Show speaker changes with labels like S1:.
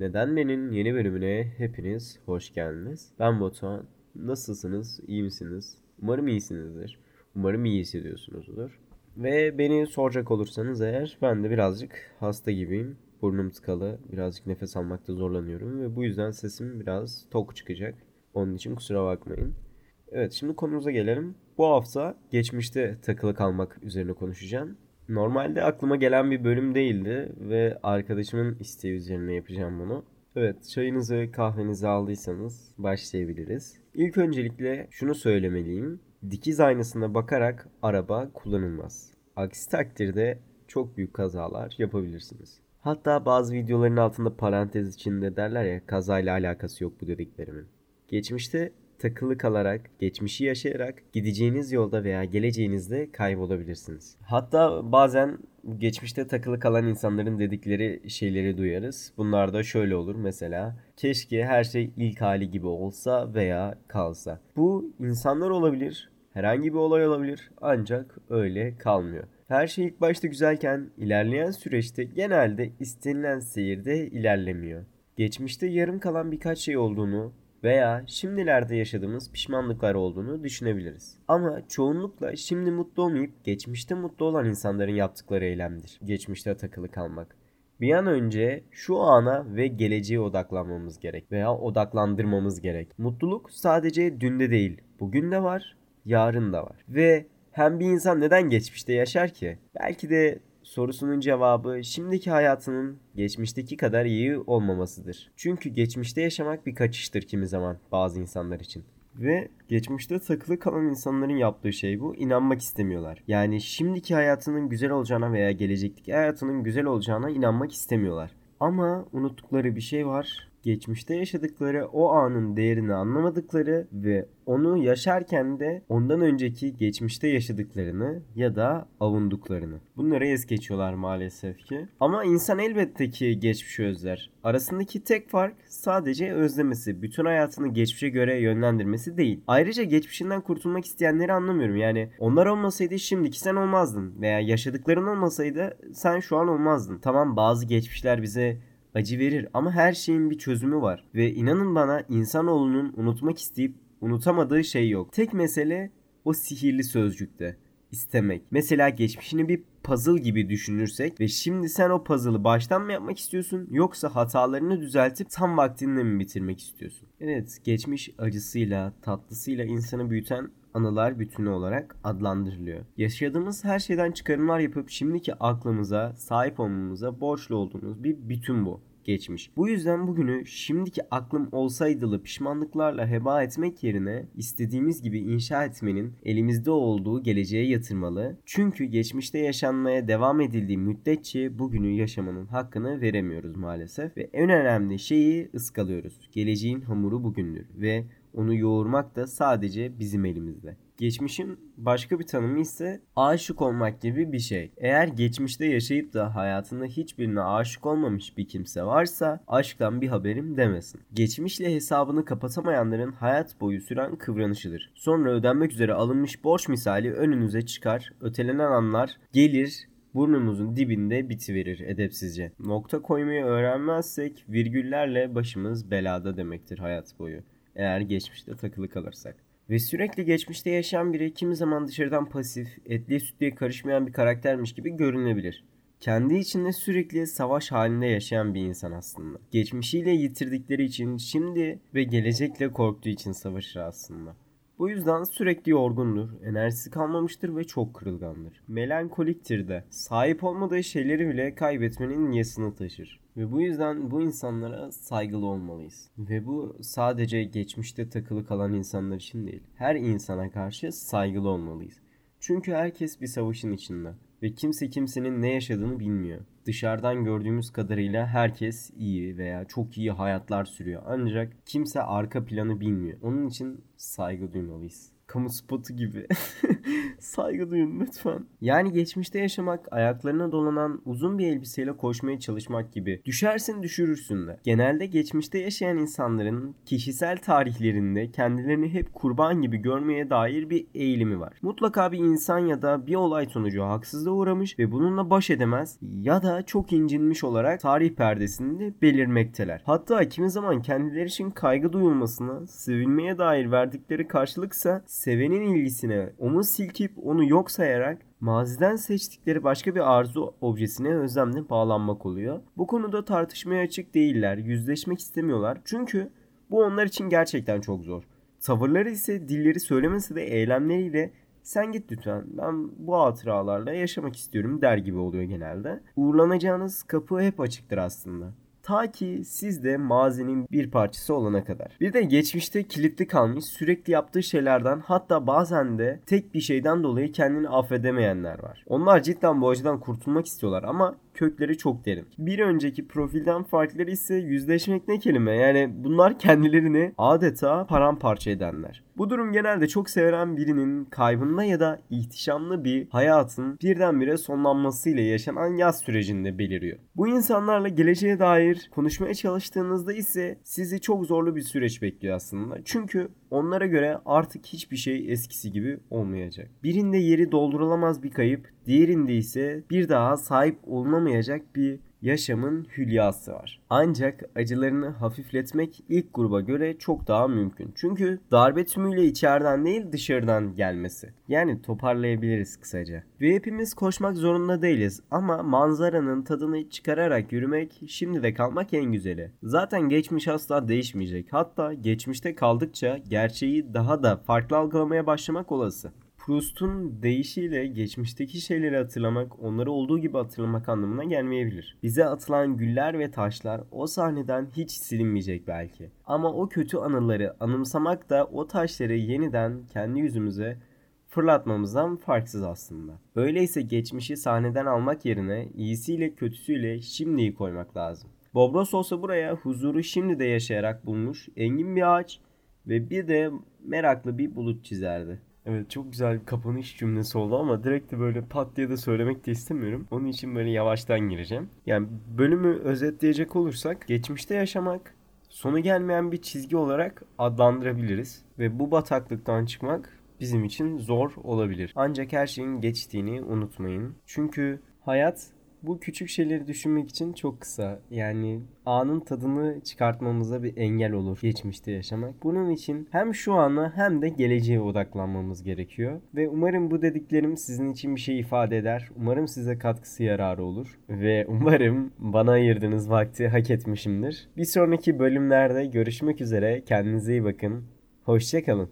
S1: Neden Ben'in yeni bölümüne hepiniz hoş geldiniz. Ben Batuhan. Nasılsınız? İyi misiniz? Umarım iyisinizdir. Umarım iyi hissediyorsunuzdur. Ve beni soracak olursanız eğer ben de birazcık hasta gibiyim. Burnum tıkalı, birazcık nefes almakta zorlanıyorum ve bu yüzden sesim biraz tok çıkacak. Onun için kusura bakmayın. Evet şimdi konumuza gelelim. Bu hafta geçmişte takılı kalmak üzerine konuşacağım. Normalde aklıma gelen bir bölüm değildi ve arkadaşımın isteği üzerine yapacağım bunu. Evet, çayınızı, kahvenizi aldıysanız başlayabiliriz. İlk öncelikle şunu söylemeliyim. Dikiz aynasına bakarak araba kullanılmaz. Aksi takdirde çok büyük kazalar yapabilirsiniz. Hatta bazı videoların altında parantez içinde derler ya kazayla alakası yok bu dediklerimin. Geçmişte takılı kalarak, geçmişi yaşayarak gideceğiniz yolda veya geleceğinizde kaybolabilirsiniz. Hatta bazen geçmişte takılı kalan insanların dedikleri şeyleri duyarız. Bunlar da şöyle olur mesela. Keşke her şey ilk hali gibi olsa veya kalsa. Bu insanlar olabilir, herhangi bir olay olabilir ancak öyle kalmıyor. Her şey ilk başta güzelken ilerleyen süreçte genelde istenilen seyirde ilerlemiyor. Geçmişte yarım kalan birkaç şey olduğunu veya şimdilerde yaşadığımız pişmanlıklar olduğunu düşünebiliriz. Ama çoğunlukla şimdi mutlu olmayıp geçmişte mutlu olan insanların yaptıkları eylemdir. Geçmişte takılı kalmak. Bir an önce şu ana ve geleceğe odaklanmamız gerek veya odaklandırmamız gerek. Mutluluk sadece dünde değil, bugün de var, yarın da var. Ve hem bir insan neden geçmişte yaşar ki? Belki de sorusunun cevabı şimdiki hayatının geçmişteki kadar iyi olmamasıdır. Çünkü geçmişte yaşamak bir kaçıştır kimi zaman bazı insanlar için. Ve geçmişte takılı kalan insanların yaptığı şey bu. İnanmak istemiyorlar. Yani şimdiki hayatının güzel olacağına veya gelecekteki hayatının güzel olacağına inanmak istemiyorlar. Ama unuttukları bir şey var geçmişte yaşadıkları o anın değerini anlamadıkları ve onu yaşarken de ondan önceki geçmişte yaşadıklarını ya da avunduklarını. Bunları es geçiyorlar maalesef ki. Ama insan elbette ki geçmişi özler. Arasındaki tek fark sadece özlemesi. Bütün hayatını geçmişe göre yönlendirmesi değil. Ayrıca geçmişinden kurtulmak isteyenleri anlamıyorum. Yani onlar olmasaydı şimdiki sen olmazdın. Veya yaşadıkların olmasaydı sen şu an olmazdın. Tamam bazı geçmişler bize acı verir ama her şeyin bir çözümü var. Ve inanın bana insanoğlunun unutmak isteyip unutamadığı şey yok. Tek mesele o sihirli sözcükte istemek. Mesela geçmişini bir puzzle gibi düşünürsek ve şimdi sen o puzzle'ı baştan mı yapmak istiyorsun yoksa hatalarını düzeltip tam vaktinde mi bitirmek istiyorsun? Evet, geçmiş acısıyla, tatlısıyla insanı büyüten anılar bütünü olarak adlandırılıyor. Yaşadığımız her şeyden çıkarımlar yapıp şimdiki aklımıza sahip olmamıza borçlu olduğumuz bir bütün bu geçmiş. Bu yüzden bugünü şimdiki aklım olsaydılı pişmanlıklarla heba etmek yerine istediğimiz gibi inşa etmenin elimizde olduğu geleceğe yatırmalı. Çünkü geçmişte yaşanmaya devam edildiği müddetçe bugünü yaşamanın hakkını veremiyoruz maalesef ve en önemli şeyi ıskalıyoruz. Geleceğin hamuru bugündür ve onu yoğurmak da sadece bizim elimizde. Geçmişin başka bir tanımı ise aşık olmak gibi bir şey. Eğer geçmişte yaşayıp da hayatında hiçbirine aşık olmamış bir kimse varsa aşktan bir haberim demesin. Geçmişle hesabını kapatamayanların hayat boyu süren kıvranışıdır. Sonra ödenmek üzere alınmış borç misali önünüze çıkar, ötelenen anlar gelir burnumuzun dibinde bitiverir edepsizce. Nokta koymayı öğrenmezsek virgüllerle başımız belada demektir hayat boyu eğer geçmişte takılı kalırsak. Ve sürekli geçmişte yaşayan biri kimi zaman dışarıdan pasif, etliye sütlüye karışmayan bir karaktermiş gibi görünebilir. Kendi içinde sürekli savaş halinde yaşayan bir insan aslında. Geçmişiyle yitirdikleri için şimdi ve gelecekle korktuğu için savaşır aslında. Bu yüzden sürekli yorgundur, enerjisi kalmamıştır ve çok kırılgandır. Melankoliktir de. Sahip olmadığı şeyleri bile kaybetmenin yasını taşır. Ve bu yüzden bu insanlara saygılı olmalıyız. Ve bu sadece geçmişte takılı kalan insanlar için değil. Her insana karşı saygılı olmalıyız. Çünkü herkes bir savaşın içinde ve kimse kimsenin ne yaşadığını bilmiyor. Dışarıdan gördüğümüz kadarıyla herkes iyi veya çok iyi hayatlar sürüyor. Ancak kimse arka planı bilmiyor. Onun için saygı duymalıyız. Kamu spotu gibi. Saygı duyun lütfen. Yani geçmişte yaşamak, ayaklarına dolanan uzun bir elbiseyle koşmaya çalışmak gibi. Düşersin düşürürsün de. Genelde geçmişte yaşayan insanların kişisel tarihlerinde kendilerini hep kurban gibi görmeye dair bir eğilimi var. Mutlaka bir insan ya da bir olay sonucu haksızlığa uğramış ve bununla baş edemez ya da çok incinmiş olarak tarih perdesinde belirmekteler. Hatta kimi zaman kendileri için kaygı duyulmasına, sevilmeye dair verdikleri karşılıksa sevenin ilgisine omuz silkip onu yok sayarak maziden seçtikleri başka bir arzu objesine özlemle bağlanmak oluyor. Bu konuda tartışmaya açık değiller, yüzleşmek istemiyorlar. Çünkü bu onlar için gerçekten çok zor. Tavırları ise dilleri söylemese de eylemleriyle sen git lütfen ben bu hatıralarla yaşamak istiyorum der gibi oluyor genelde. Uğurlanacağınız kapı hep açıktır aslında. Ta ki siz de mazinin bir parçası olana kadar. Bir de geçmişte kilitli kalmış sürekli yaptığı şeylerden hatta bazen de tek bir şeyden dolayı kendini affedemeyenler var. Onlar cidden bu acıdan kurtulmak istiyorlar ama kökleri çok derin. Bir önceki profilden farkları ise yüzleşmek ne kelime yani bunlar kendilerini adeta paramparça edenler. Bu durum genelde çok seven birinin kaybında ya da ihtişamlı bir hayatın birdenbire sonlanmasıyla yaşanan yaz sürecinde beliriyor. Bu insanlarla geleceğe dair konuşmaya çalıştığınızda ise sizi çok zorlu bir süreç bekliyor aslında. Çünkü onlara göre artık hiçbir şey eskisi gibi olmayacak. Birinde yeri doldurulamaz bir kayıp, diğerinde ise bir daha sahip olunamayacak bir yaşamın hülyası var. Ancak acılarını hafifletmek ilk gruba göre çok daha mümkün. Çünkü darbe tümüyle içeriden değil dışarıdan gelmesi. Yani toparlayabiliriz kısaca. Ve hepimiz koşmak zorunda değiliz ama manzaranın tadını çıkararak yürümek şimdi de kalmak en güzeli. Zaten geçmiş asla değişmeyecek. Hatta geçmişte kaldıkça gerçeği daha da farklı algılamaya başlamak olası. Proust'un deyişiyle geçmişteki şeyleri hatırlamak, onları olduğu gibi hatırlamak anlamına gelmeyebilir. Bize atılan güller ve taşlar o sahneden hiç silinmeyecek belki. Ama o kötü anıları anımsamak da o taşları yeniden kendi yüzümüze fırlatmamızdan farksız aslında. Öyleyse geçmişi sahneden almak yerine iyisiyle kötüsüyle şimdiyi koymak lazım. Bobros olsa buraya huzuru şimdi de yaşayarak bulmuş engin bir ağaç ve bir de meraklı bir bulut çizerdi. Evet çok güzel bir kapanış cümlesi oldu ama direkt de böyle pat diye de söylemek de istemiyorum. Onun için böyle yavaştan gireceğim. Yani bölümü özetleyecek olursak geçmişte yaşamak sonu gelmeyen bir çizgi olarak adlandırabiliriz. Ve bu bataklıktan çıkmak bizim için zor olabilir. Ancak her şeyin geçtiğini unutmayın. Çünkü hayat bu küçük şeyleri düşünmek için çok kısa. Yani anın tadını çıkartmamıza bir engel olur geçmişte yaşamak. Bunun için hem şu ana hem de geleceğe odaklanmamız gerekiyor. Ve umarım bu dediklerim sizin için bir şey ifade eder. Umarım size katkısı yararı olur. Ve umarım bana ayırdığınız vakti hak etmişimdir. Bir sonraki bölümlerde görüşmek üzere. Kendinize iyi bakın. Hoşçakalın.